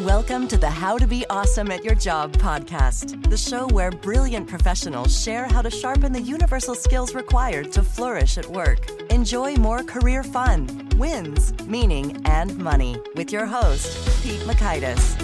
Welcome to the How to Be Awesome at Your Job podcast, the show where brilliant professionals share how to sharpen the universal skills required to flourish at work. Enjoy more career fun, wins, meaning, and money with your host, Pete Mockaitis.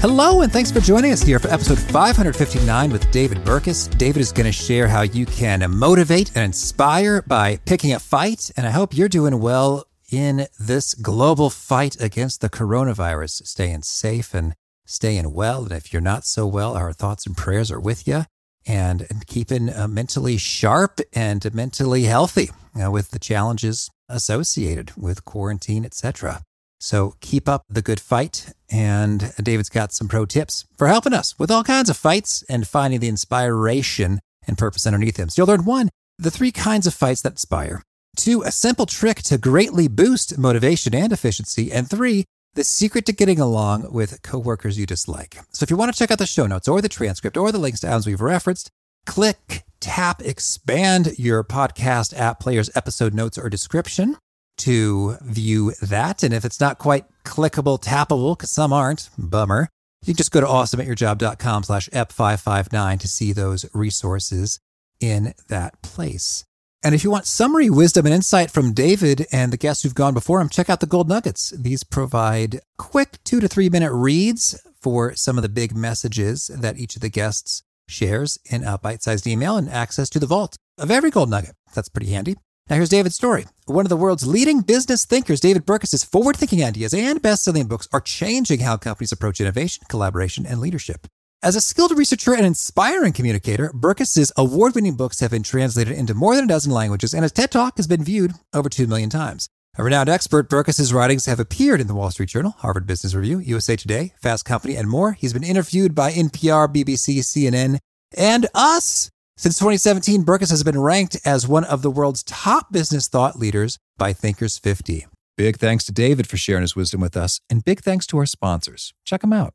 Hello, and thanks for joining us here for episode 559 with David Burkus. David is going to share how you can motivate and inspire by picking a fight, and I hope you're doing well in this global fight against the coronavirus, staying safe and staying well. And if you're not so well, our thoughts and prayers are with you and, and keeping uh, mentally sharp and mentally healthy uh, with the challenges associated with quarantine, etc. So keep up the good fight. And David's got some pro tips for helping us with all kinds of fights and finding the inspiration and purpose underneath them. So you'll learn one, the three kinds of fights that inspire. Two, a simple trick to greatly boost motivation and efficiency. And three, the secret to getting along with coworkers you dislike. So if you want to check out the show notes or the transcript or the links to items we've referenced, click, tap, expand your podcast app player's episode notes or description to view that. And if it's not quite clickable, tappable, because some aren't, bummer, you can just go to awesomeatyourjob.com slash ep559 to see those resources in that place. And if you want summary wisdom and insight from David and the guests who've gone before him, check out the Gold Nuggets. These provide quick two to three minute reads for some of the big messages that each of the guests shares in a bite sized email and access to the vault of every Gold Nugget. That's pretty handy. Now, here's David's story. One of the world's leading business thinkers, David Burkus's forward thinking ideas and best selling books are changing how companies approach innovation, collaboration, and leadership. As a skilled researcher and inspiring communicator, Burkus's award-winning books have been translated into more than a dozen languages, and his TED Talk has been viewed over 2 million times. A renowned expert, Burkus's writings have appeared in the Wall Street Journal, Harvard Business Review, USA Today, Fast Company, and more. He's been interviewed by NPR, BBC, CNN, and us. Since 2017, Burkus has been ranked as one of the world's top business thought leaders by Thinkers 50. Big thanks to David for sharing his wisdom with us, and big thanks to our sponsors. Check them out.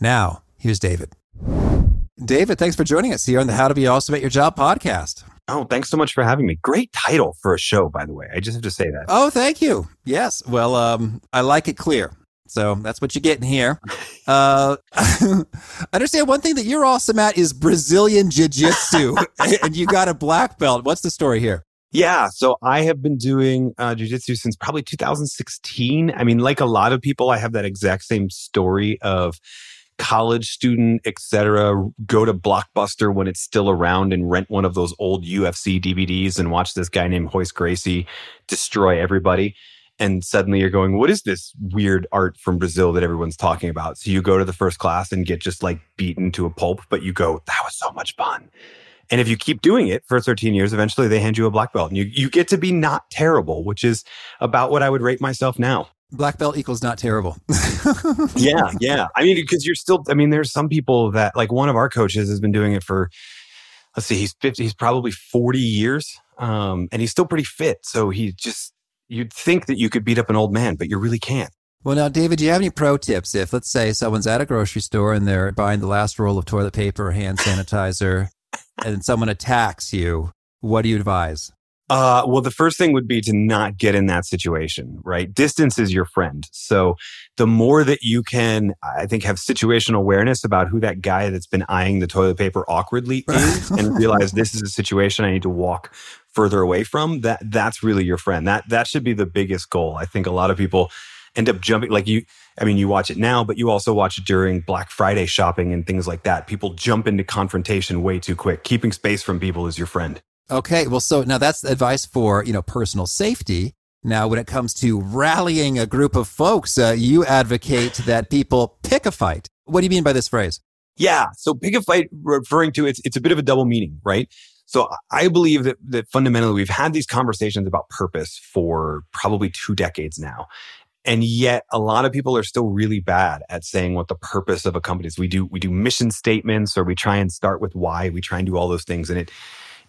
Now, here's David. David, thanks for joining us here on the How to Be Awesome at Your Job podcast. Oh, thanks so much for having me. Great title for a show, by the way. I just have to say that. Oh, thank you. Yes. Well, um, I like it clear. So that's what you're getting here. Uh, I understand one thing that you're awesome at is Brazilian Jiu Jitsu, and you got a black belt. What's the story here? Yeah, so I have been doing uh, jujitsu since probably 2016. I mean, like a lot of people, I have that exact same story of college student, etc., go to Blockbuster when it's still around and rent one of those old UFC DVDs and watch this guy named Royce Gracie destroy everybody. And suddenly you're going, what is this weird art from Brazil that everyone's talking about? So you go to the first class and get just like beaten to a pulp, but you go, that was so much fun. And if you keep doing it for 13 years, eventually they hand you a black belt and you, you get to be not terrible, which is about what I would rate myself now. Black belt equals not terrible. yeah, yeah. I mean, because you're still, I mean, there's some people that, like one of our coaches has been doing it for, let's see, he's 50, he's probably 40 years. Um, and he's still pretty fit. So he just, you'd think that you could beat up an old man, but you really can't. Well, now, David, do you have any pro tips? If, let's say, someone's at a grocery store and they're buying the last roll of toilet paper or hand sanitizer, and someone attacks you, what do you advise? Uh, well, the first thing would be to not get in that situation, right? Distance is your friend. So the more that you can, I think, have situational awareness about who that guy that's been eyeing the toilet paper awkwardly is and realize this is a situation I need to walk further away from, that that's really your friend. That that should be the biggest goal. I think a lot of people end up jumping like you I mean you watch it now, but you also watch it during Black Friday shopping and things like that. People jump into confrontation way too quick. Keeping space from people is your friend. Okay, well so now that's advice for, you know, personal safety. Now, when it comes to rallying a group of folks, uh, you advocate that people pick a fight. What do you mean by this phrase? Yeah. So pick a fight referring to it's it's a bit of a double meaning, right? So I believe that that fundamentally we've had these conversations about purpose for probably two decades now. And yet a lot of people are still really bad at saying what the purpose of a company is. We do we do mission statements or we try and start with why, we try and do all those things. And it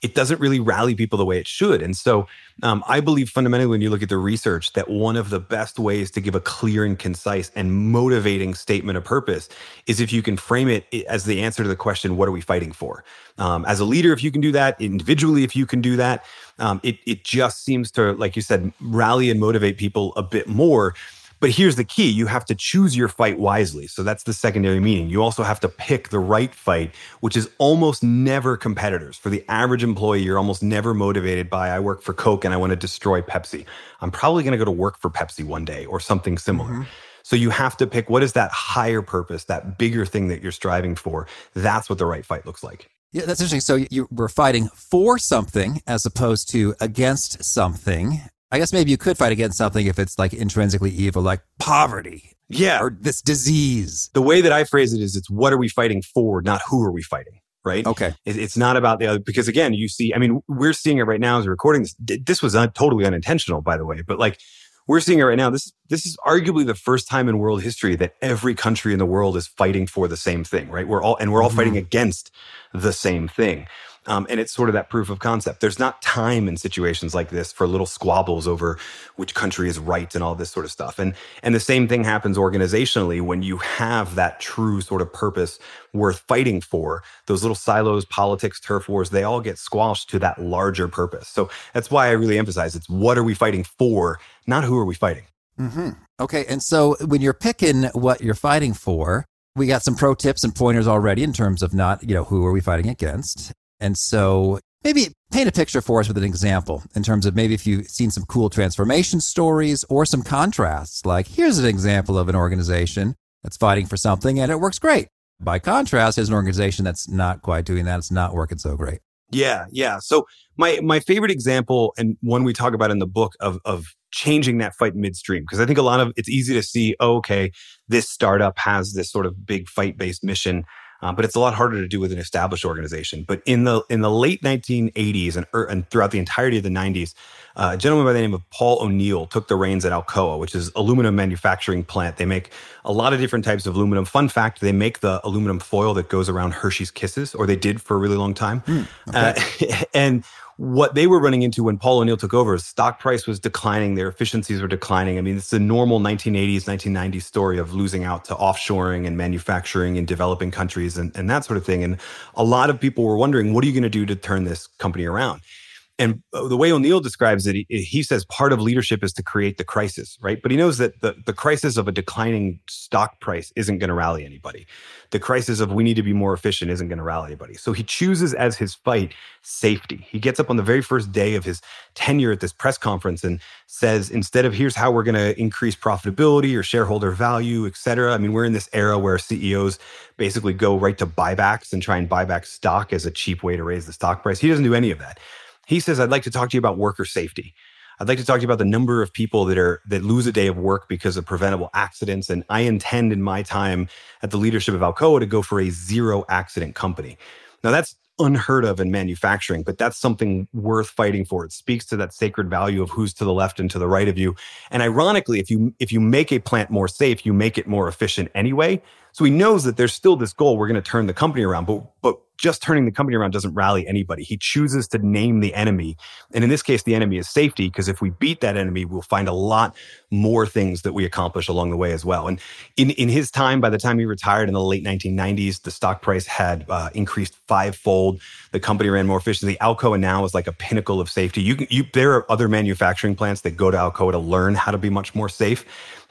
it doesn't really rally people the way it should. And so um, I believe fundamentally when you look at the research that one of the best ways to give a clear and concise and motivating statement of purpose is if you can frame it as the answer to the question, what are we fighting for? Um, as a leader, if you can do that, individually, if you can do that, um, it, it just seems to, like you said, rally and motivate people a bit more but here's the key you have to choose your fight wisely. So that's the secondary meaning. You also have to pick the right fight, which is almost never competitors. For the average employee, you're almost never motivated by, I work for Coke and I want to destroy Pepsi. I'm probably going to go to work for Pepsi one day or something similar. Mm-hmm. So you have to pick what is that higher purpose, that bigger thing that you're striving for. That's what the right fight looks like. Yeah, that's interesting. So you were fighting for something as opposed to against something. I guess maybe you could fight against something if it's like intrinsically evil, like poverty. Yeah. Or this disease. The way that I phrase it is it's what are we fighting for, not who are we fighting, right? Okay. It's not about the other, because again, you see, I mean, we're seeing it right now as we're recording this. This was un- totally unintentional, by the way, but like we're seeing it right now. This, this is arguably the first time in world history that every country in the world is fighting for the same thing, right? We're all, and we're all mm-hmm. fighting against the same thing. Um, and it's sort of that proof of concept. There's not time in situations like this for little squabbles over which country is right and all this sort of stuff. And and the same thing happens organizationally when you have that true sort of purpose worth fighting for. Those little silos, politics, turf wars, they all get squashed to that larger purpose. So that's why I really emphasize it's what are we fighting for, not who are we fighting. Mm-hmm. Okay, and so when you're picking what you're fighting for, we got some pro tips and pointers already in terms of not, you know, who are we fighting against? And so maybe paint a picture for us with an example in terms of maybe if you've seen some cool transformation stories or some contrasts. Like, here's an example of an organization that's fighting for something and it works great. By contrast, here's an organization that's not quite doing that. It's not working so great. Yeah, yeah. So my my favorite example and one we talk about in the book of of changing that fight midstream because I think a lot of it's easy to see. Oh, okay, this startup has this sort of big fight based mission um, but it's a lot harder to do with an established organization. But in the in the late 1980s and, er, and throughout the entirety of the 90s, uh, a gentleman by the name of Paul O'Neill took the reins at Alcoa, which is aluminum manufacturing plant. They make a lot of different types of aluminum. Fun fact: they make the aluminum foil that goes around Hershey's Kisses, or they did for a really long time. Mm, okay. uh, and what they were running into when Paul O'Neill took over, stock price was declining, their efficiencies were declining. I mean, it's a normal 1980s, 1990s story of losing out to offshoring and manufacturing in developing countries and, and that sort of thing. And a lot of people were wondering, what are you going to do to turn this company around? And uh, the way O'Neill describes it, he, he, says part of leadership is to create the crisis, right? But he knows that the, the crisis of a declining stock price isn't going to rally anybody. The crisis of we need to be more efficient isn't going to rally anybody. So he chooses as his fight safety. He gets up on the very first day of his tenure at this press conference and says, instead of here's how we're going to increase profitability or shareholder value, et cetera. I mean, we're in this era where CEOs basically go right to buybacks and try and buy back stock as a cheap way to raise the stock price. He doesn't do any of that. He says, I'd like to talk to you about worker safety. I'd like to talk to you about the number of people that are that lose a day of work because of preventable accidents. And I intend in my time at the leadership of Alcoa to go for a zero accident company. Now that's unheard of in manufacturing, but that's something worth fighting for. It speaks to that sacred value of who's to the left and to the right of you. And ironically, if you if you make a plant more safe, you make it more efficient anyway. So he knows that there's still this goal. We're going to turn the company around, but but just turning the company around doesn't rally anybody. He chooses to name the enemy. And in this case, the enemy is safety, because if we beat that enemy, we'll find a lot more things that we accomplish along the way as well. And in, in his time, by the time he retired in the late 1990s, the stock price had uh, increased fivefold. The company ran more efficiently. Alcoa now is like a pinnacle of safety. You, you, there are other manufacturing plants that go to Alcoa to learn how to be much more safe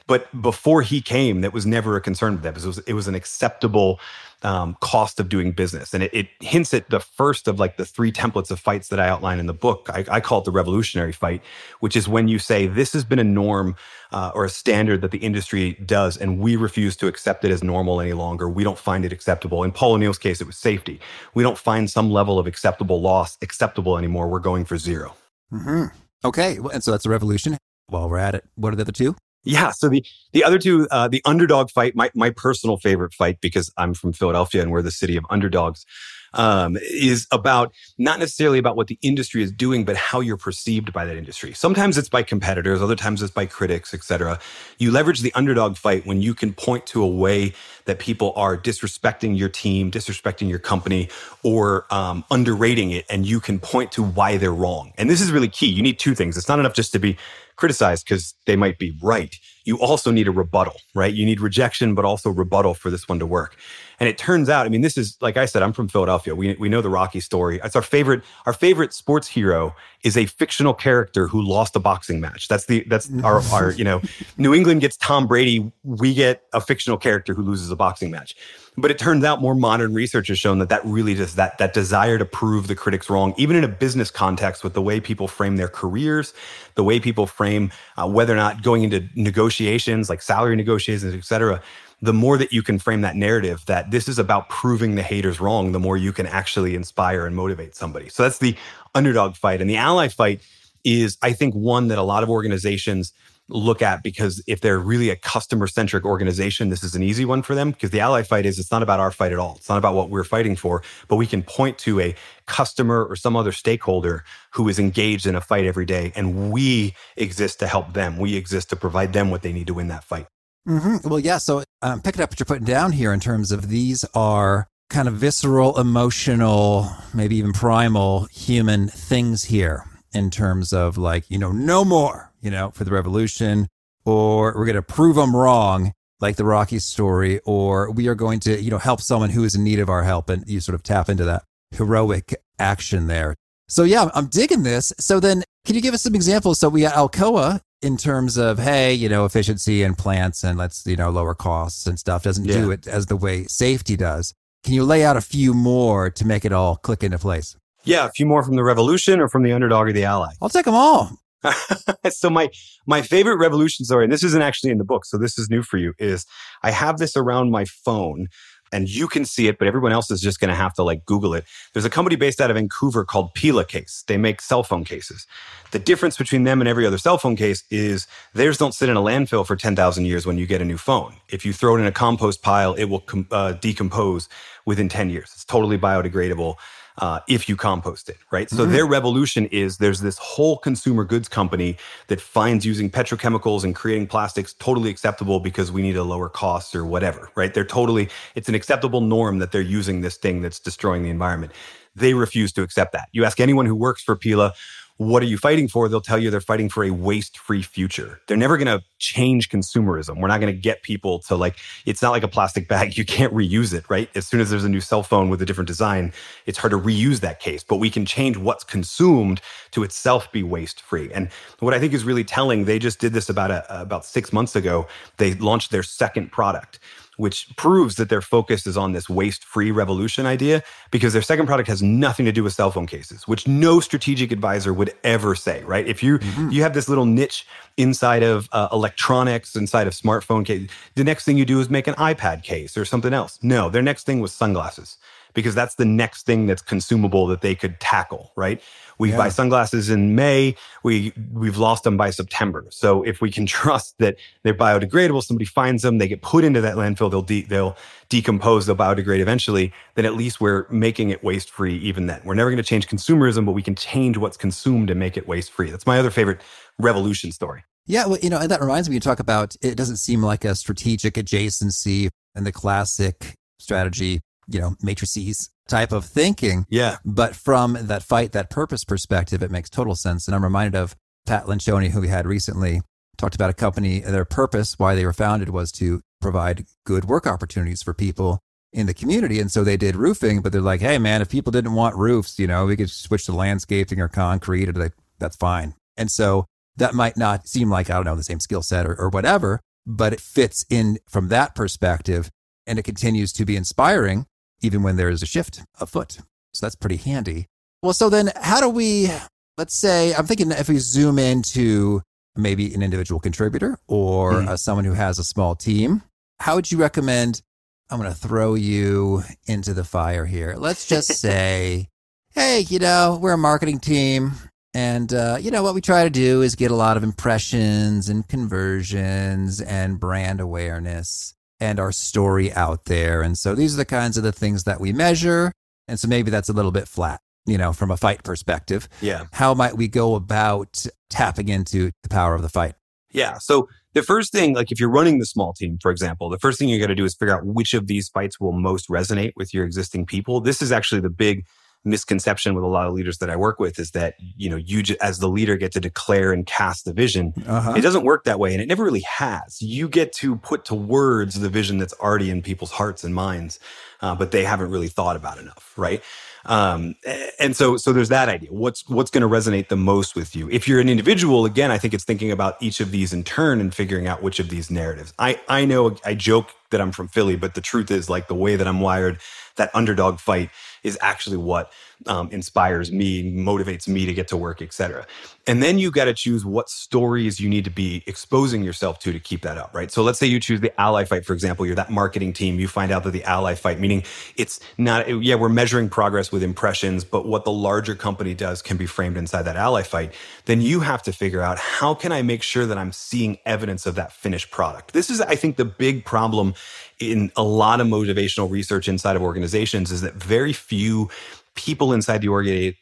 But before he came, that was never a concern with them. It was, it was an acceptable um, cost of doing business. And it, it, hints at the first of like the three templates of fights that I outline in the book. I, I call it the revolutionary fight, which is when you say this has been a norm uh, or a standard that the industry does, and we refuse to accept it as normal any longer. We don't find it acceptable. In Paul O'Neill's case, it was safety. We don't find some level of acceptable loss acceptable anymore. We're going for 0 mm-hmm. Okay. And so that's a revolution. While we're at it, what are the other two? Yeah. So the the other two, uh, the underdog fight, my my personal favorite fight because I'm from Philadelphia and we're the city of underdogs, um, is about not necessarily about what the industry is doing, but how you're perceived by that industry. Sometimes it's by competitors, other times it's by critics, etc. You leverage the underdog fight when you can point to a way that people are disrespecting your team, disrespecting your company, or um, underrating it, and you can point to why they're wrong. And this is really key. You need two things. It's not enough just to be criticized because they might be right. You also need a rebuttal, right? You need rejection, but also rebuttal for this one to work. And it turns out, I mean, this is like I said, I'm from Philadelphia. We we know the Rocky story. It's our favorite. Our favorite sports hero is a fictional character who lost a boxing match. That's the that's our our you know, New England gets Tom Brady. We get a fictional character who loses a boxing match. But it turns out more modern research has shown that that really does that that desire to prove the critics wrong, even in a business context, with the way people frame their careers, the way people frame uh, whether or not going into negotiations like salary negotiations, et cetera. The more that you can frame that narrative that this is about proving the haters wrong, the more you can actually inspire and motivate somebody. So that's the underdog fight. And the ally fight is, I think, one that a lot of organizations look at because if they're really a customer centric organization, this is an easy one for them because the ally fight is it's not about our fight at all. It's not about what we're fighting for, but we can point to a customer or some other stakeholder who is engaged in a fight every day. And we exist to help them. We exist to provide them what they need to win that fight. Mm-hmm. Well, yeah. So um, picking up what you're putting down here in terms of these are kind of visceral, emotional, maybe even primal human things here in terms of like, you know, no more you know, for the revolution, or we're going to prove them wrong, like the Rocky story, or we are going to, you know, help someone who is in need of our help. And you sort of tap into that heroic action there. So yeah, I'm digging this. So then can you give us some examples? So we got Alcoa in terms of, hey, you know, efficiency and plants and let's, you know, lower costs and stuff doesn't yeah. do it as the way safety does. Can you lay out a few more to make it all click into place? Yeah, a few more from the revolution or from the underdog or the ally. I'll take them all. so my my favorite revolution story, and this isn't actually in the book, so this is new for you, is I have this around my phone and you can see it, but everyone else is just going to have to like Google it. There's a company based out of Vancouver called Pela Case. They make cell phone cases. The difference between them and every other cell phone case is theirs don't sit in a landfill for 10,000 years when you get a new phone. If you throw it in a compost pile, it will com- uh, decompose within 10 years. It's totally biodegradable uh, if you compost it, right? So mm-hmm. their revolution is there's this whole consumer goods company that finds using petrochemicals and creating plastics totally acceptable because we need a lower cost or whatever, right? They're totally, it's an acceptable norm that they're using this thing that's destroying the environment. They refuse to accept that. You ask anyone who works for Pela, what are you fighting for? They'll tell you they're fighting for a waste free future. They're never going to change consumerism. We're not going to get people to like, it's not like a plastic bag. You can't reuse it, right? As soon as there's a new cell phone with a different design, it's hard to reuse that case, but we can change what's consumed to itself be waste free. And what I think is really telling, they just did this about a, about six months ago. They launched their second product which proves that their focus is on this waste free revolution idea because their second product has nothing to do with cell phone cases, which no strategic advisor would ever say, right? If you mm-hmm. you have this little niche inside of uh, electronics, inside of smartphone case, the next thing you do is make an iPad case or something else. No, their next thing was sunglasses because that's the next thing that's consumable that they could tackle, right? We yeah. buy sunglasses in May. We we've lost them by September. So if we can trust that they're biodegradable, somebody finds them, they get put into that landfill, they'll de- they'll decompose, they'll biodegrade eventually. Then at least we're making it waste free. Even then, we're never going to change consumerism, but we can change what's consumed and make it waste free. That's my other favorite revolution story. Yeah, well, you know, and that reminds me. You talk about it doesn't seem like a strategic adjacency and the classic strategy, you know, matrices type of thinking. Yeah. But from that fight, that purpose perspective, it makes total sense. And I'm reminded of Pat Lencioni, who we had recently, talked about a company, their purpose, why they were founded was to provide good work opportunities for people in the community. And so they did roofing, but they're like, hey, man, if people didn't want roofs, you know, we could switch to landscaping or concrete, or like, that's fine. And so that might not seem like, I don't know, the same skill set or, or whatever, but it fits in from that perspective and it continues to be inspiring even when there is a shift afoot. So that's pretty handy. Well, so then how do we, let's say, I'm thinking if we zoom into maybe an individual contributor or mm. uh, someone who has a small team, how would you recommend? I'm going to throw you into the fire here. Let's just say, hey, you know, we're a marketing team. And, uh, you know, what we try to do is get a lot of impressions and conversions and brand awareness and our story out there. And so these are the kinds of the things that we measure. And so maybe that's a little bit flat, you know, from a fight perspective. Yeah. How might we go about tapping into the power of the fight? Yeah. So the first thing, like if you're running the small team, for example, the first thing you got to do is figure out which of these fights will most resonate with your existing people. This is actually the big misconception with a lot of leaders that I work with is that, you know, you as the leader get to declare and cast the vision. Uh-huh. It doesn't work that way. And it never really has. You get to put to words the vision that's already in people's hearts and minds, uh, but they haven't really thought about enough. Right. Um, and so, so there's that idea. What's, what's going to resonate the most with you? If you're an individual, again, I think it's thinking about each of these in turn and figuring out which of these narratives. I, I know I joke that I'm from Philly, but the truth is like the way that I'm wired, that underdog fight is actually what um, inspires me, motivates me to get to work, etc. And then you got to choose what stories you need to be exposing yourself to to keep that up, right? So let's say you choose the ally fight, for example, you're that marketing team. You find out that the ally fight, meaning it's not, yeah, we're measuring progress with impressions, but what the larger company does can be framed inside that ally fight. Then you have to figure out how can I make sure that I'm seeing evidence of that finished product? This is, I think, the big problem in a lot of motivational research inside of organizations is that very few people inside the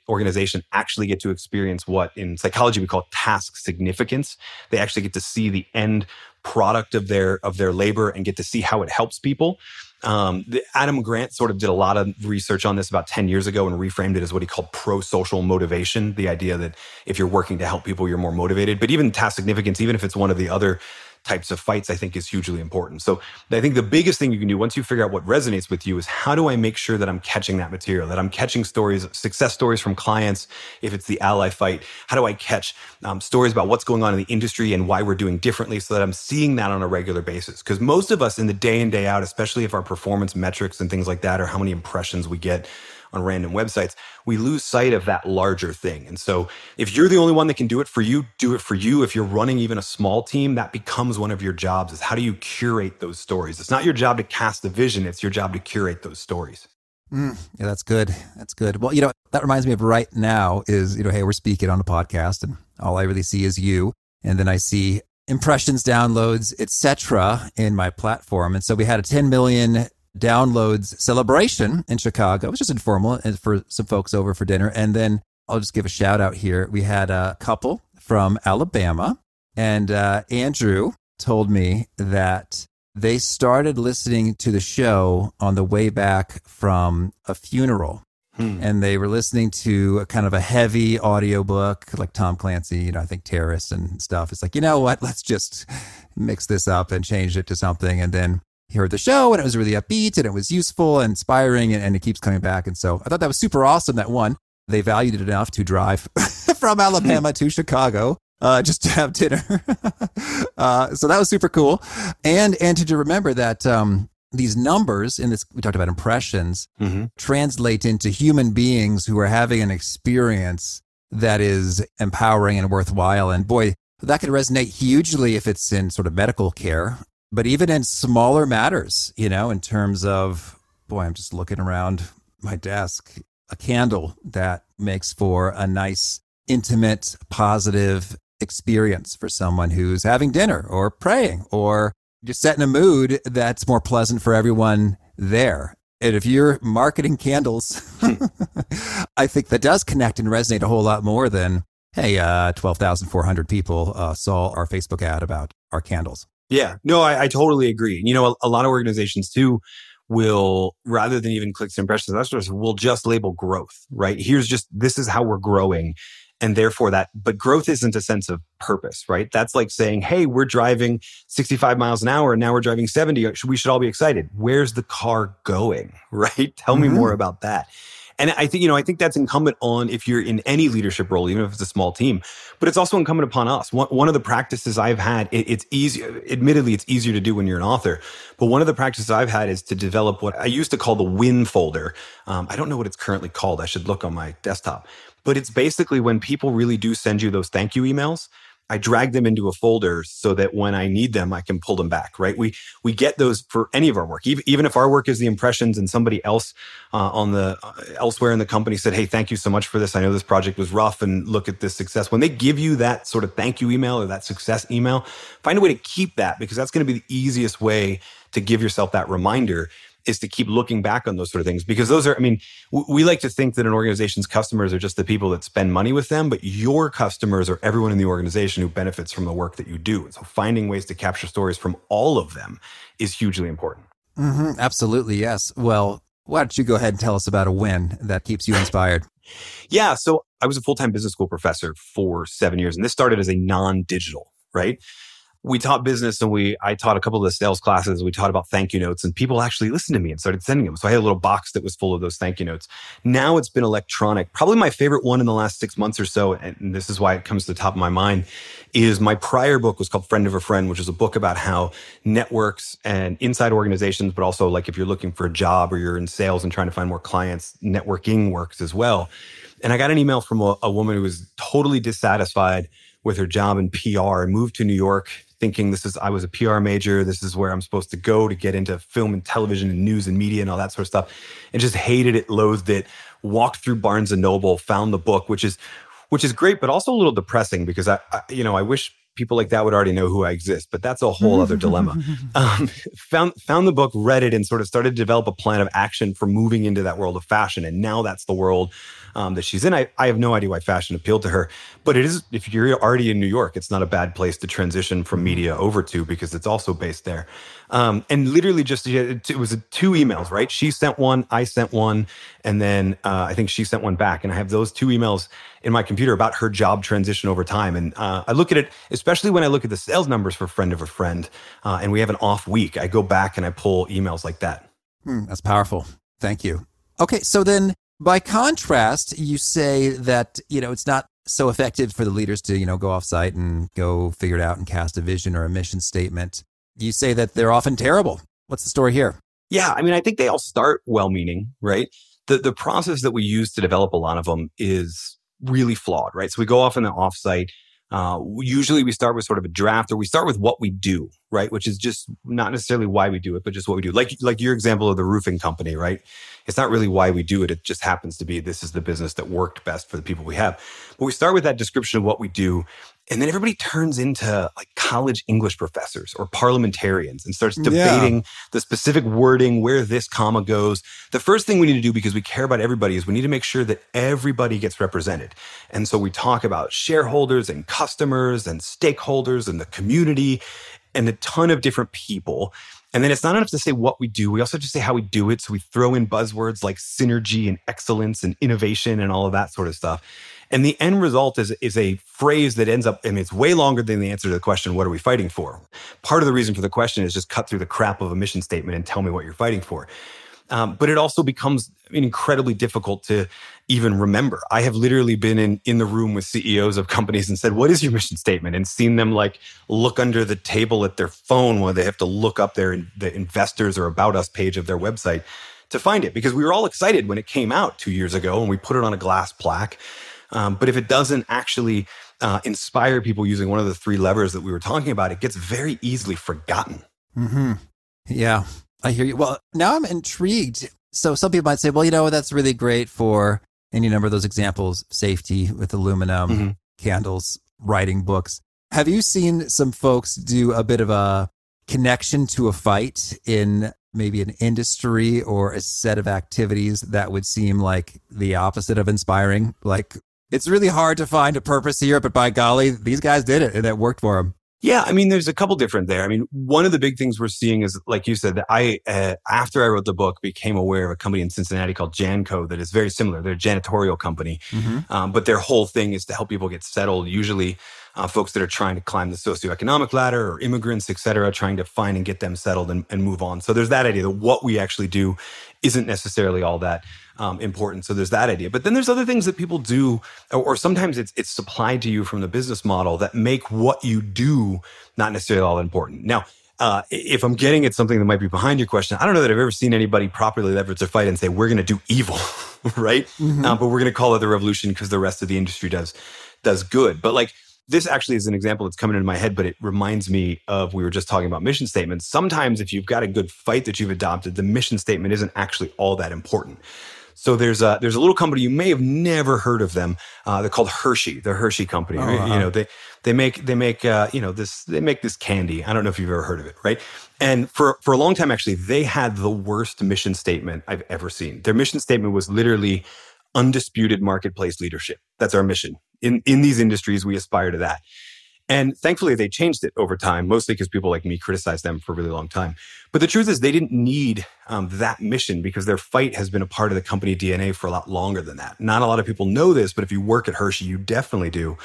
organization actually get to experience what in psychology we call task significance. They actually get to see the end product of their of their labor and get to see how it helps people. Um, the, Adam Grant sort of did a lot of research on this about 10 years ago and reframed it as what he called pro social motivation. The idea that if you're working to help people, you're more motivated. But even task significance, even if it's one of the other types of fights, I think is hugely important. So I think the biggest thing you can do once you figure out what resonates with you is how do I make sure that I'm catching that material, that I'm catching stories, success stories from clients. If it's the ally fight, how do I catch um, stories about what's going on in the industry and why we're doing differently so that I'm seeing that on a regular basis? Because most of us in the day in, day out, especially if our performance metrics and things like that, or how many impressions we get, on random websites, we lose sight of that larger thing. And so if you're the only one that can do it for you, do it for you. If you're running even a small team, that becomes one of your jobs is how do you curate those stories? It's not your job to cast the vision, it's your job to curate those stories. Mm, yeah, that's good. That's good. Well, you know, that reminds me of right now is, you know, hey, we're speaking on a podcast and all I really see is you. And then I see impressions, downloads, etc. in my platform. And so we had a 10 million downloads celebration in Chicago. It was just informal and for some folks over for dinner. And then I'll just give a shout out here. We had a couple from Alabama, and uh, Andrew told me that they started listening to the show on the way back from a funeral. Hmm. And they were listening to a kind of a heavy audiobook like Tom Clancy, you know, I think terrorists and stuff. It's like, you know what? Let's just mix this up and change it to something. And then he heard the show and it was really upbeat and it was useful and inspiring and, and it keeps coming back. And so I thought that was super awesome that one, they valued it enough to drive from Alabama to Chicago uh, just to have dinner. uh, so that was super cool. And, and to remember that, um, these numbers in this, we talked about impressions, mm-hmm. translate into human beings who are having an experience that is empowering and worthwhile. And boy, that could resonate hugely if it's in sort of medical care but even in smaller matters, you know, in terms of, boy, I'm just looking around my desk, a candle that makes for a nice, intimate, positive experience for someone who's having dinner or praying or just setting a mood that's more pleasant for everyone there. And if you're marketing candles, I think that does connect and resonate a whole lot more than, hey, uh, 12,400 people uh, saw our Facebook ad about our candles. Yeah, no, I, I totally agree. You know, a, a, lot of organizations too will, rather than even clicks and impressions, will just label growth, right? Here's just, this is how we're growing. And therefore that, but growth isn't a sense of purpose, right? That's like saying, Hey, we're driving 65 miles an hour and now we're driving 70. We should all be excited. Where's the car going, right? Tell mm-hmm. me more about that. And I think, you know, I think that's incumbent on if you're in any leadership role, even if it's a small team, but it's also incumbent upon us. One, one of the practices I've had, it, it's easy, admittedly, it's easier to do when you're an author, but one of the practices I've had is to develop what I used to call the win folder. Um, I don't know what it's currently called. I should look on my desktop, but it's basically when people really do send you those thank you emails I drag them into a folder so that when I need them, I can pull them back, right? We, we get those for any of our work. Even, even if our work is the impressions and somebody else uh, on the uh, elsewhere in the company said, Hey, thank you so much for this. I know this project was rough and look at this success. When they give you that sort of thank you email or that success email, find a way to keep that because that's going to be the easiest way to give yourself that reminder is to keep looking back on those sort of things because those are, I mean, we like to think that an organization's customers are just the people that spend money with them, but your customers are everyone in the organization who benefits from the work that you do. And so finding ways to capture stories from all of them is hugely important. Mm-hmm, absolutely. Yes. Well, why don't you go ahead and tell us about a win that keeps you inspired? yeah. So I was a full time business school professor for seven years, and this started as a non digital, right? We taught business and we I taught a couple of the sales classes. We taught about thank you notes and people actually listened to me and started sending them. So I had a little box that was full of those thank you notes. Now it's been electronic. Probably my favorite one in the last six months or so, and this is why it comes to the top of my mind, is my prior book was called Friend of a Friend, which is a book about how networks and inside organizations, but also like if you're looking for a job or you're in sales and trying to find more clients, networking works as well. And I got an email from a, a woman who was totally dissatisfied with her job in PR and moved to New York thinking this is I was a PR major, this is where I'm supposed to go to get into film and television and news and media and all that sort of stuff, and just hated it, loathed it. Walked through Barnes and Noble, found the book, which is which is great, but also a little depressing because I, I you know I wish people like that would already know who I exist, but that's a whole other dilemma. Um, found found the book, read it, and sort of started to develop a plan of action for moving into that world of fashion. And now that's the world um, that she's in. I, I have no idea why fashion appealed to her, but it is if you're already in New York, it's not a bad place to transition from media over to because it's also based there. Um, and literally just it was two emails, right? She sent one, I sent one, and then uh, I think she sent one back. And I have those two emails in my computer about her job transition over time. And uh, I look at it, especially when I look at the sales numbers for friend of a friend, uh, and we have an off week. I go back and I pull emails like that. Hmm, that's powerful. Thank you. Okay, so then by contrast, you say that you know it's not so effective for the leaders to you know go off site and go figure it out and cast a vision or a mission statement you say that they're often terrible. What's the story here? Yeah, I mean, I think they all start well meaning, right? The, the process that we use to develop a lot of them is really flawed, right? So we go off in the offsite. Uh, usually we start with sort of a draft or we start with what we do, right? Which is just not necessarily why we do it, but just what we do. Like, like your example of the roofing company, right? It's not really why we do it. It just happens to be this is the business that worked best for the people we have. But we start with that description of what we do. And then everybody turns into like college English professors or parliamentarians and starts debating yeah. the specific wording, where this comma goes. The first thing we need to do, because we care about everybody, is we need to make sure that everybody gets represented. And so we talk about shareholders and customers and stakeholders and the community and a ton of different people. And then it's not enough to say what we do. We also just say how we do it. So we throw in buzzwords like synergy and excellence and innovation and all of that sort of stuff. And the end result is, is a phrase that ends up, I mean, it's way longer than the answer to the question, what are we fighting for? Part of the reason for the question is just cut through the crap of a mission statement and tell me what you're fighting for. Um, but it also becomes incredibly difficult to even remember. I have literally been in, in the room with CEOs of companies and said, What is your mission statement? and seen them like look under the table at their phone while they have to look up their the investors or about us page of their website to find it because we were all excited when it came out two years ago and we put it on a glass plaque um, but if it doesn't actually uh, inspire people using one of the three levers that we were talking about, it gets very easily forgotten. Mm-hmm. Yeah, I hear you. Well, now I'm intrigued. So some people might say, well, you know, that's really great for any number of those examples safety with aluminum, mm-hmm. candles, writing books. Have you seen some folks do a bit of a connection to a fight in maybe an industry or a set of activities that would seem like the opposite of inspiring? Like it's really hard to find a purpose here, but by golly, these guys did it and it worked for them. Yeah, I mean, there's a couple different there. I mean, one of the big things we're seeing is, like you said, that I, uh, after I wrote the book, became aware of a company in Cincinnati called Janco that is very similar. They're a janitorial company, mm-hmm. um, but their whole thing is to help people get settled, usually uh, folks that are trying to climb the socioeconomic ladder or immigrants, et cetera, trying to find and get them settled and, and move on. So there's that idea that what we actually do isn't necessarily all that um, important. So there's that idea. But then there's other things that people do, or, or, sometimes it's it's supplied to you from the business model that make what you do not necessarily all important. Now, uh, if I'm getting at something that might be behind your question, I don't know that I've ever seen anybody properly leverage their fight and say we're going to do evil, right? Mm-hmm. Uh, but we're going to call it the revolution because the rest of the industry does does good. But like this actually is an example that's coming into my head, but it reminds me of we were just talking about mission statements. Sometimes if you've got a good fight that you've adopted, the mission statement isn't actually all that important. So there's a there's a little company you may have never heard of them. Uh, they're called Hershey. The Hershey company. Oh. You know they they make they make uh, you know this they make this candy. I don't know if you've ever heard of it, right? And for for a long time, actually, they had the worst mission statement I've ever seen. Their mission statement was literally undisputed marketplace leadership. That's our mission in in these industries. We aspire to that. And thankfully, they changed it over time, mostly because people like me criticized them for a really long time. But the truth is, they didn't need um, that mission because their fight has been a part of the company DNA for a lot longer than that. Not a lot of people know this, but if you work at Hershey, you definitely do.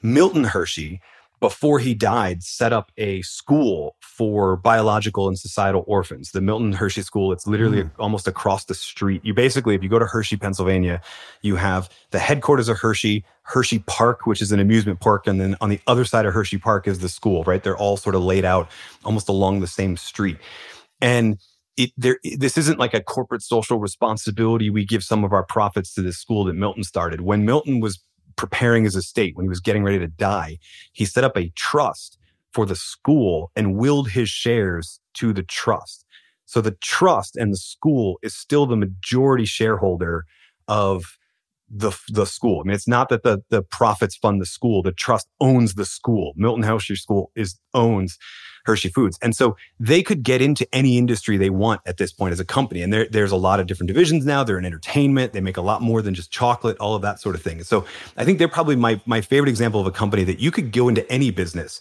Milton Hershey before he died, set up a school for biological and societal orphans, the Milton Hershey School. It's literally mm. almost across the street. You basically, if you go to Hershey, Pennsylvania, you have the headquarters of Hershey, Hershey Park, which is an amusement park. And then on the other side of Hershey Park is the school, right? They're all sort of laid out almost along the same street. And it, there, this isn't like a corporate social responsibility. We give some of our profits to this school that Milton started. When Milton was preparing his estate, when he was getting ready to die, he set up a trust for the school and willed his shares to the trust. So the trust and the school is still the majority shareholder of the the school. I mean, it's not that the the profits fund the school. The trust owns the school. Milton Hershey School is owns Hershey Foods, and so they could get into any industry they want at this point as a company. And there, there's a lot of different divisions now. They're in entertainment. They make a lot more than just chocolate. All of that sort of thing. And so I think they're probably my my favorite example of a company that you could go into any business,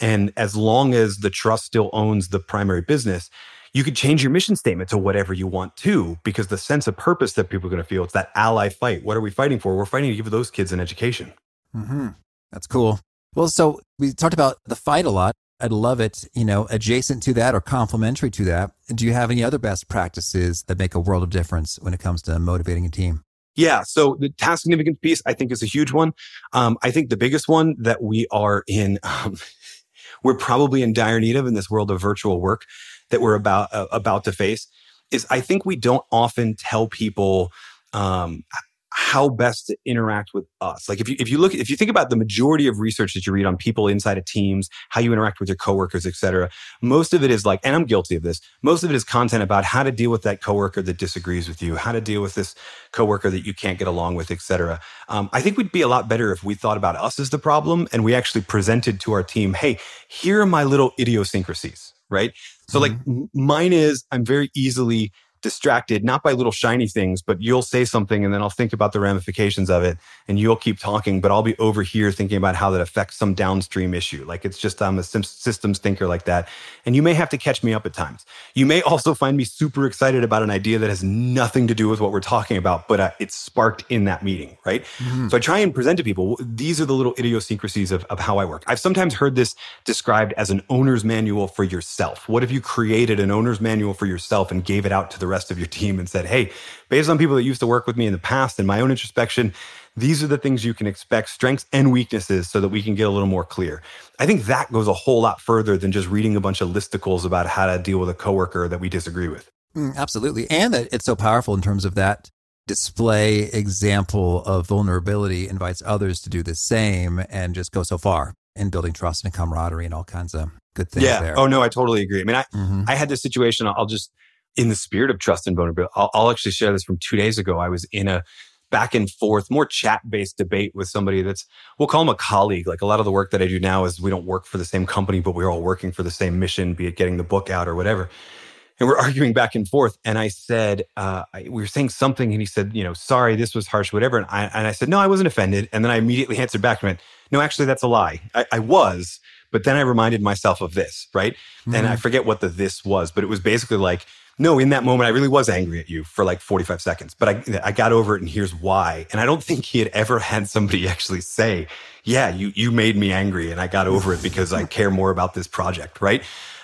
and as long as the trust still owns the primary business, you could change your mission statement to whatever you want to, because the sense of purpose that people are going to feel, it's that ally fight. What are we fighting for? We're fighting to give those kids an education. Mm-hmm. That's cool. Well, so we talked about the fight a lot. I'd love it, you know, adjacent to that or complementary to that. Do you have any other best practices that make a world of difference when it comes to motivating a team? Yeah. So the task significance piece, I think, is a huge one. Um, I think the biggest one that we are in, um, we're probably in dire need of in this world of virtual work that we're about uh, about to face is I think we don't often tell people um, how best to interact with us. Like if you if you look if you think about the majority of research that you read on people inside of teams, how you interact with your coworkers, et cetera, most of it is like, and I'm guilty of this. Most of it is content about how to deal with that coworker that disagrees with you, how to deal with this coworker that you can't get along with, et cetera. Um, I think we'd be a lot better if we thought about us as the problem and we actually presented to our team, hey, here are my little idiosyncrasies, right? So like mm-hmm. mine is I'm very easily distracted, not by little shiny things, but you'll say something and then I'll think about the ramifications of it and you'll keep talking, but I'll be over here thinking about how that affects some downstream issue. Like it's just, I'm a systems thinker like that. And you may have to catch me up at times. You may also find me super excited about an idea that has nothing to do with what we're talking about, but uh, it's sparked in that meeting, right? Mm-hmm. So I try and present to people, these are the little idiosyncrasies of, of how I work. I've sometimes heard this described as an owner's manual for yourself. What if you created an owner's manual for yourself and gave it out to the rest of your team and said, Hey, based on people that used to work with me in the past and my own introspection, these are the things you can expect, strengths and weaknesses, so that we can get a little more clear. I think that goes a whole lot further than just reading a bunch of listicles about how to deal with a coworker that we disagree with. Mm, absolutely. And that it's so powerful in terms of that display example of vulnerability invites others to do the same and just go so far in building trust and camaraderie and all kinds of good things yeah. there. Oh no, I totally agree. I mean, I, mm-hmm. I had this situation. I'll just in the spirit of trust and vulnerability, I'll, I'll actually share this from two days ago. I was in a back and forth, more chat based debate with somebody that's, we'll call him a colleague. Like a lot of the work that I do now is we don't work for the same company, but we're all working for the same mission, be it getting the book out or whatever. And we're arguing back and forth. And I said, uh, I, we were saying something, and he said, you know, sorry, this was harsh, whatever. And I, and I said, no, I wasn't offended. And then I immediately answered back and went, no, actually, that's a lie. I, I was, but then I reminded myself of this, right? Mm-hmm. And I mm-hmm. forget what the this was, but it was basically like, no, in that moment, I really was angry at you for like 45 seconds, but I, I got over it and here's why. And I don't think he had ever had somebody actually say, yeah, you, you made me angry and I got over it because I care more about this project. Right.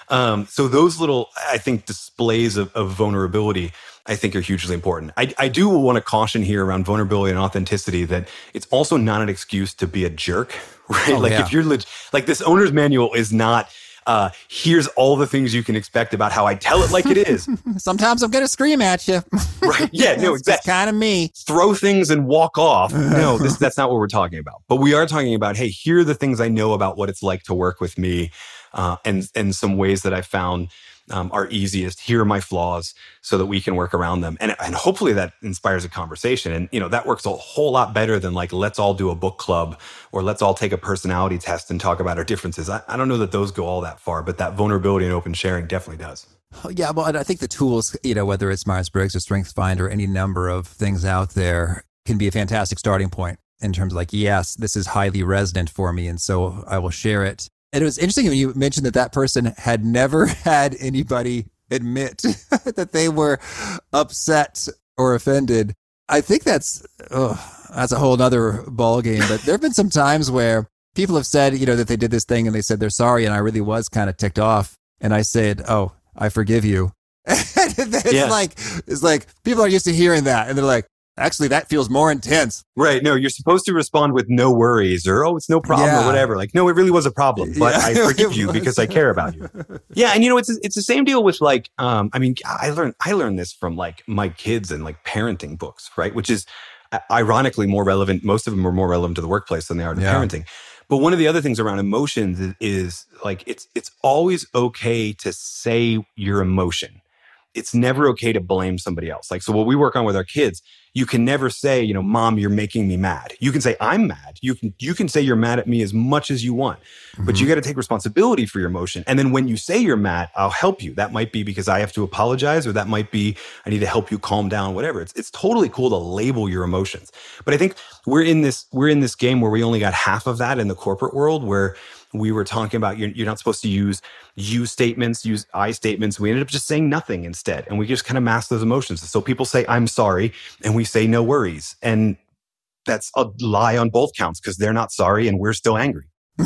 Um, so those little, I think, displays of, of vulnerability I think are hugely important. I, I do want to caution here around vulnerability and authenticity that it's also not an excuse to be a jerk, right? Oh, like yeah. if you're leg- like this owner's manual is not. Uh, here's all the things you can expect about how I tell it like it is. Sometimes I'm going to scream at you. right. Yeah. No, exactly. kind of me. Throw things and walk off. No, this, that's not what we're talking about. But we are talking about, hey, here are the things I know about what it's like to work with me uh, and, and some ways that I found um, are easiest. Here are my flaws so that we can work around them. And, and hopefully that inspires a conversation. And, you know, that works a whole lot better than like, let's all do a book club or let's all take a personality test and talk about our differences. I, I don't know that those go all that far, but that vulnerability and open sharing definitely does. Yeah, well, I think the tools, you know, whether it's Myers Briggs or StrengthsFinder, any number of things out there can be a fantastic starting point in terms of like, yes, this is highly resonant for me. And so I will share it. And it was interesting when you mentioned that that person had never had anybody admit that they were upset or offended. I think that's oh, that's a whole other ball game. But there have been some times where people have said, you know, that they did this thing and they said they're sorry, and I really was kind of ticked off. And I said, "Oh, I forgive you." it's yeah. like it's like people are used to hearing that, and they're like, actually that feels more intense. Right. No, you're supposed to respond with no worries or, oh, it's no problem yeah. or whatever. Like, no, it really was a problem, but yeah. I forgive you because I care about you. Yeah. And you know, it's, it's the same deal with like, um, I mean, I learned, I learned this from like my kids and like parenting books, right? Which is ironically more relevant. Most of them are more relevant to the workplace than they are to yeah. parenting. But one of the other things around emotions is, is like, it's, it's always okay to say your emotion it's never okay to blame somebody else. Like, so what we work on with our kids you can never say, you know, mom, you're making me mad. You can say, I'm mad. You can, you can say you're mad at me as much as you want, mm-hmm. but you mm-hmm. got to take responsibility for your emotion. And then when you say you're mad, I'll help you. That might be because I have to apologize, or that might be I need to help you calm down, whatever. It's, it's totally cool to label your emotions. But I think we're in this, we're in this game where we only got half of that in the corporate world where we were talking about you're, you're not supposed to use you statements, use I statements. We ended up just saying nothing instead. And we just kind of mask those emotions. So people say, I'm sorry. And we say, no worries. And that's a lie on both counts because they're not sorry and we're still angry. yeah,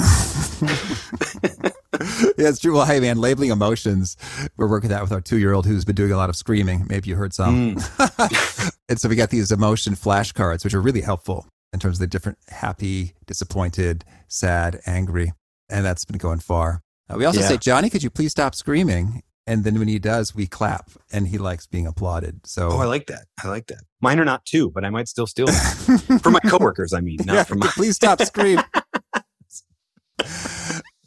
it's true. Well, hey, man, labeling emotions. We're working that with our two year old who's been doing a lot of screaming. Maybe you heard some. Mm. and so we got these emotion flashcards, which are really helpful in terms of the different happy, disappointed, sad, angry and that's been going far. Uh, we also yeah. say, Johnny, could you please stop screaming? And then when he does, we clap, and he likes being applauded. So, oh, I like that. I like that. Mine are not too, but I might still steal them for my coworkers. I mean, not yeah, for my. please stop screaming.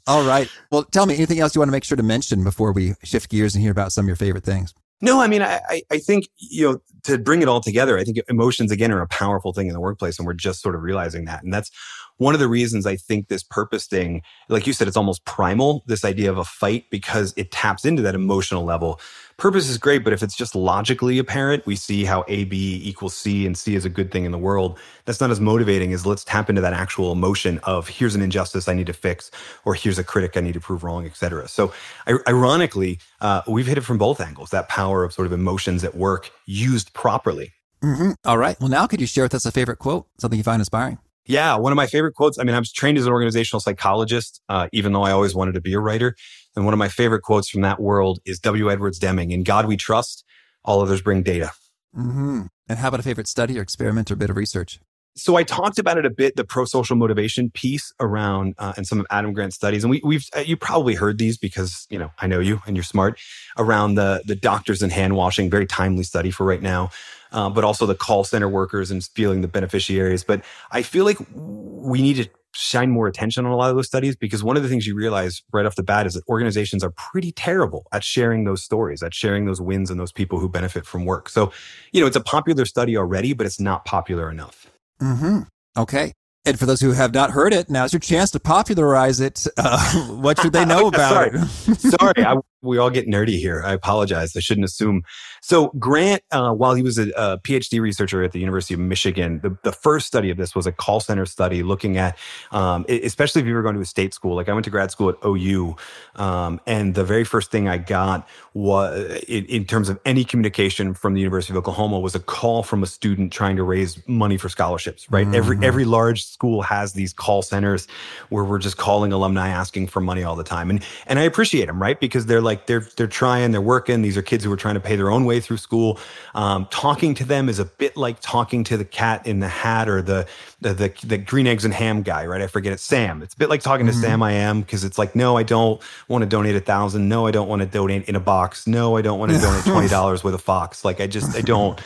All right. Well, tell me anything else you want to make sure to mention before we shift gears and hear about some of your favorite things. No, I mean, I, I think, you know, to bring it all together, I think emotions again are a powerful thing in the workplace. And we're just sort of realizing that. And that's one of the reasons I think this purpose thing, like you said, it's almost primal, this idea of a fight, because it taps into that emotional level. Purpose is great, but if it's just logically apparent, we see how A, B equals C and C is a good thing in the world. That's not as motivating as let's tap into that actual emotion of here's an injustice I need to fix, or here's a critic I need to prove wrong, etc. So ironically, uh, we've hit it from both angles, that power of sort of emotions at work used properly. Mm-hmm. All right. Well, now could you share with us a favorite quote, something you find inspiring? Yeah, one of my favorite quotes. I mean, I was trained as an organizational psychologist, uh, even though I always wanted to be a writer. And one of my favorite quotes from that world is W. Edwards Deming In God we trust, all others bring data. Mm-hmm. And how about a favorite study or experiment or bit of research? So I talked about it a bit, the pro-social motivation piece around, uh, and some of Adam Grant's studies, and we, we've uh, you probably heard these because you know I know you and you're smart around the the doctors and hand washing, very timely study for right now uh, but also the call center workers and feeling the beneficiaries. But I feel like we need to shine more attention on a lot of those studies because one of the things you realize right off the bat is that organizations are pretty terrible at sharing those stories, at sharing those wins and those people who benefit from work. So, you know, it's a popular study already, but it's not popular enough. Mm-hmm. Okay. And for those who have not heard it, now's your chance to popularize it. Uh, what should they know about Sorry. it? Sorry, I we all get nerdy here. I apologize. I shouldn't assume. So Grant, uh, while he was a, a, PhD researcher at the University of Michigan, the, the first study of this was a call center study looking at, um, especially if you were going to a state school. Like I went to grad school at OU, um, and the very first thing I got was in, in, terms of any communication from the University of Oklahoma was a call from a student trying to raise money for scholarships. Right, mm-hmm. every every large school has these call centers where we're just calling alumni asking for money all the time, and and I appreciate them, right, because they're like they're they're trying, they're working. These are kids who are trying to pay their own way through school. Um, talking to them is a bit like talking to the cat in the hat or the the the, the green eggs and ham guy, right? I forget it, Sam. It's a bit like talking mm-hmm. to Sam I am because it's like, no, I don't want to donate a thousand. No, I don't want to donate in a box. No, I don't want to donate twenty dollars with a fox. Like I just I don't.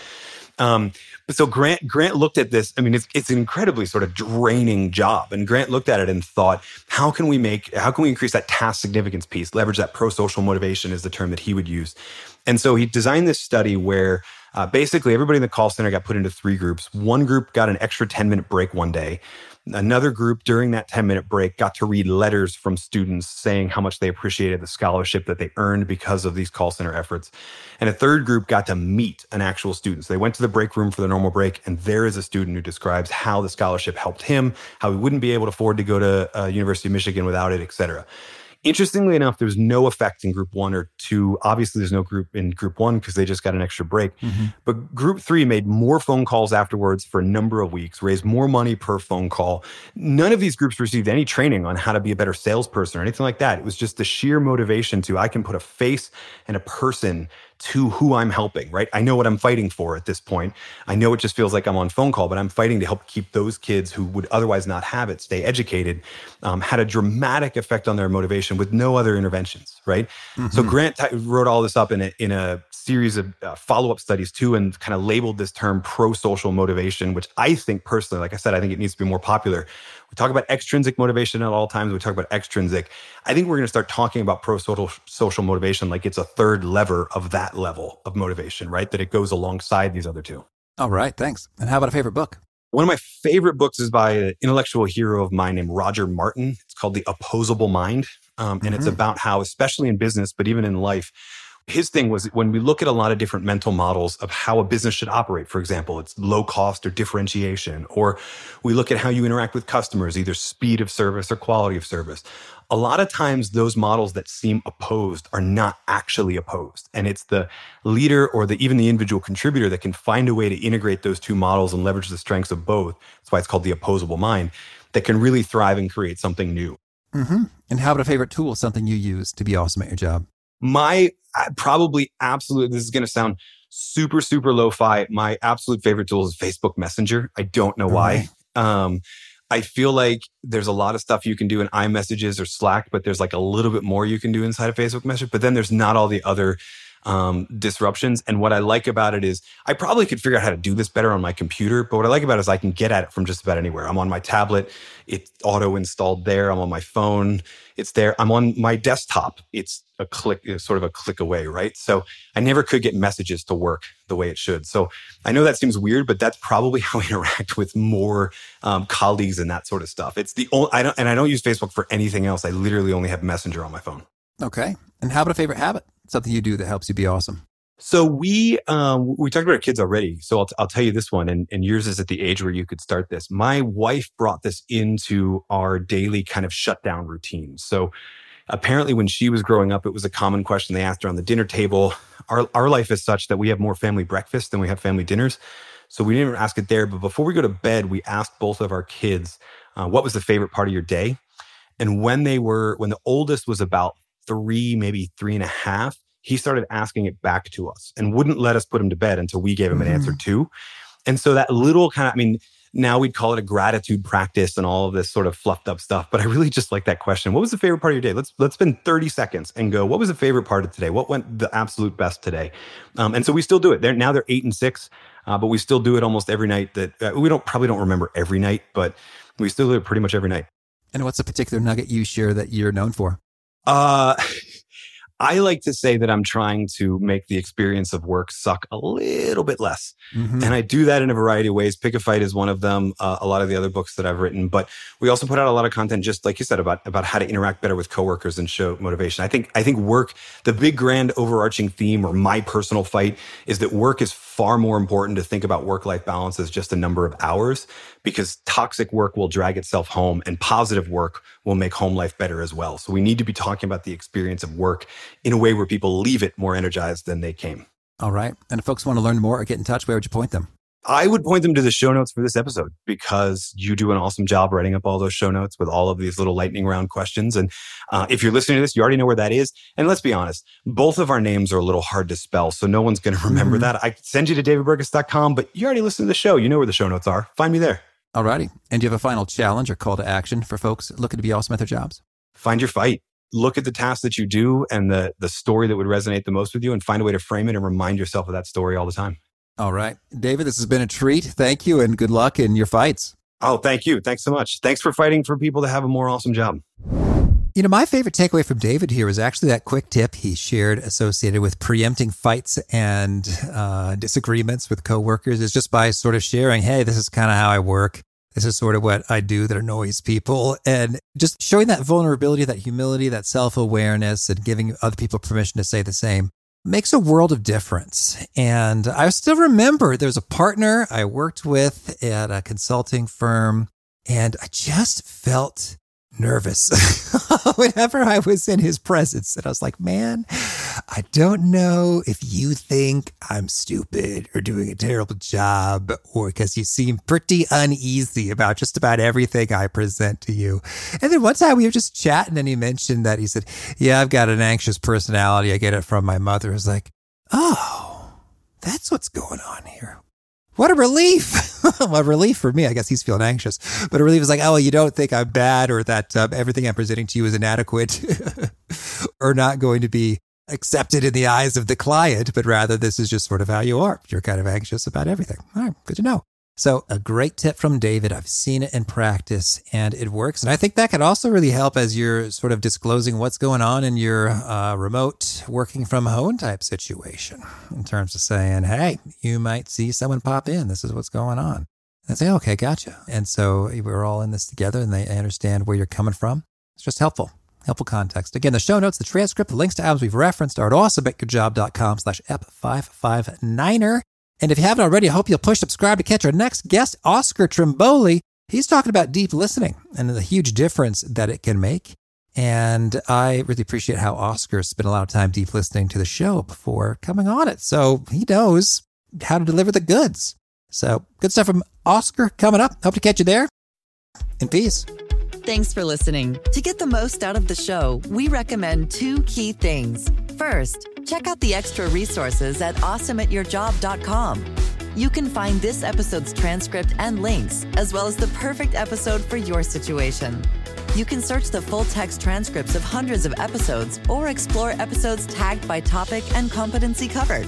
Um, so Grant Grant looked at this. I mean, it's it's an incredibly sort of draining job, and Grant looked at it and thought, how can we make how can we increase that task significance piece, leverage that pro social motivation is the term that he would use, and so he designed this study where. Uh, basically, everybody in the call center got put into three groups. One group got an extra 10 minute break one day. Another group during that 10 minute break got to read letters from students saying how much they appreciated the scholarship that they earned because of these call center efforts. And a third group got to meet an actual student. So they went to the break room for the normal break, and there is a student who describes how the scholarship helped him, how he wouldn't be able to afford to go to uh, University of Michigan without it, et cetera. Interestingly enough, there was no effect in group one or two. Obviously, there's no group in group one because they just got an extra break. Mm-hmm. But group three made more phone calls afterwards for a number of weeks, raised more money per phone call. None of these groups received any training on how to be a better salesperson or anything like that. It was just the sheer motivation to I can put a face and a person to who I'm helping, right? I know what I'm fighting for at this point. I know it just feels like I'm on phone call, but I'm fighting to help keep those kids who would otherwise not have it stay educated. Um, had a dramatic effect on their motivation with no other interventions, right? Mm-hmm. So Grant t- wrote all this up in a, in a series of uh, follow up studies too, and kind of labeled this term pro social motivation, which I think personally, like I said, I think it needs to be more popular. We talk about extrinsic motivation at all times. We talk about extrinsic. I think we're going to start talking about pro social social motivation like it's a third lever of that level of motivation, right? That it goes alongside these other two. All right. Thanks. And how about a favorite book? One of my favorite books is by an intellectual hero of mine named Roger Martin. It's called The Opposable Mind. Um, and mm-hmm. it's about how, especially in business, but even in life, his thing was when we look at a lot of different mental models of how a business should operate, for example, it's low cost or differentiation, or we look at how you interact with customers, either speed of service or quality of service. A lot of times, those models that seem opposed are not actually opposed. And it's the leader or the, even the individual contributor that can find a way to integrate those two models and leverage the strengths of both. That's why it's called the opposable mind that can really thrive and create something new. Mm-hmm. And how about a favorite tool, something you use to be awesome at your job? My probably absolute, this is going to sound super, super lo fi. My absolute favorite tool is Facebook Messenger. I don't know why. Um, I feel like there's a lot of stuff you can do in iMessages or Slack, but there's like a little bit more you can do inside of Facebook Messenger. But then there's not all the other um, disruptions. And what I like about it is I probably could figure out how to do this better on my computer. But what I like about it is I can get at it from just about anywhere. I'm on my tablet, it's auto installed there. I'm on my phone, it's there. I'm on my desktop, it's a click, sort of a click away, right? So I never could get messages to work the way it should. So I know that seems weird, but that's probably how I interact with more um, colleagues and that sort of stuff. It's the only, I don't, and I don't use Facebook for anything else. I literally only have Messenger on my phone. Okay. And how about a favorite habit? Something you do that helps you be awesome? So we um, we talked about our kids already. So I'll, t- I'll tell you this one, and, and yours is at the age where you could start this. My wife brought this into our daily kind of shutdown routine. So apparently, when she was growing up, it was a common question they asked her on the dinner table. Our our life is such that we have more family breakfasts than we have family dinners. So we didn't even ask it there. But before we go to bed, we asked both of our kids, uh, "What was the favorite part of your day?" And when they were when the oldest was about three, maybe three and a half, he started asking it back to us and wouldn't let us put him to bed until we gave him an mm. answer too. And so that little kind of, I mean, now we'd call it a gratitude practice and all of this sort of fluffed up stuff. But I really just like that question. What was the favorite part of your day? Let's let's spend 30 seconds and go, what was the favorite part of today? What went the absolute best today? Um, and so we still do it. They're now they're eight and six, uh, but we still do it almost every night. That uh, we don't probably don't remember every night, but we still do it pretty much every night. And what's a particular nugget you share that you're known for? Uh I like to say that I'm trying to make the experience of work suck a little bit less. Mm-hmm. And I do that in a variety of ways. Pick a Fight is one of them, uh, a lot of the other books that I've written. But we also put out a lot of content, just like you said, about, about how to interact better with coworkers and show motivation. I think, I think work, the big grand overarching theme or my personal fight is that work is far more important to think about work life balance as just a number of hours because toxic work will drag itself home and positive work will make home life better as well. So we need to be talking about the experience of work in a way where people leave it more energized than they came. All right. And if folks want to learn more or get in touch, where would you point them? I would point them to the show notes for this episode because you do an awesome job writing up all those show notes with all of these little lightning round questions. And uh, if you're listening to this, you already know where that is. And let's be honest, both of our names are a little hard to spell, so no one's going to remember mm-hmm. that. I send you to davidburkus.com, but you already listened to the show. You know where the show notes are. Find me there. Alrighty. And do you have a final challenge or call to action for folks looking to be awesome at their jobs? Find your fight. Look at the task that you do and the, the story that would resonate the most with you and find a way to frame it and remind yourself of that story all the time. All right. David, this has been a treat. Thank you and good luck in your fights. Oh, thank you. Thanks so much. Thanks for fighting for people to have a more awesome job. You know, my favorite takeaway from David here was actually that quick tip he shared associated with preempting fights and uh, disagreements with coworkers is just by sort of sharing, hey, this is kind of how I work. This is sort of what I do that annoys people. And just showing that vulnerability, that humility, that self awareness, and giving other people permission to say the same makes a world of difference. And I still remember there's a partner I worked with at a consulting firm, and I just felt nervous whenever I was in his presence. And I was like, man, I don't know if you think I'm stupid or doing a terrible job or because you seem pretty uneasy about just about everything I present to you. And then one time we were just chatting and he mentioned that he said, yeah, I've got an anxious personality. I get it from my mother. I was like, oh, that's what's going on here what a relief. a relief for me. I guess he's feeling anxious, but a relief is like, oh, you don't think I'm bad or that uh, everything I'm presenting to you is inadequate or not going to be accepted in the eyes of the client, but rather this is just sort of how you are. You're kind of anxious about everything. All right, good to know. So, a great tip from David. I've seen it in practice and it works. And I think that could also really help as you're sort of disclosing what's going on in your uh, remote working from home type situation in terms of saying, hey, you might see someone pop in. This is what's going on. And say, okay, gotcha. And so we're all in this together and they understand where you're coming from. It's just helpful helpful context. Again, the show notes, the transcript, the links to albums we've referenced are at awesomeatyourjob.com slash ep559er. And if you haven't already, I hope you'll push subscribe to catch our next guest, Oscar Trimboli. He's talking about deep listening and the huge difference that it can make. And I really appreciate how Oscar spent a lot of time deep listening to the show before coming on it. So he knows how to deliver the goods. So good stuff from Oscar coming up. Hope to catch you there. In peace. Thanks for listening. To get the most out of the show, we recommend two key things. First, check out the extra resources at awesomeatyourjob.com. You can find this episode's transcript and links, as well as the perfect episode for your situation. You can search the full text transcripts of hundreds of episodes or explore episodes tagged by topic and competency covered.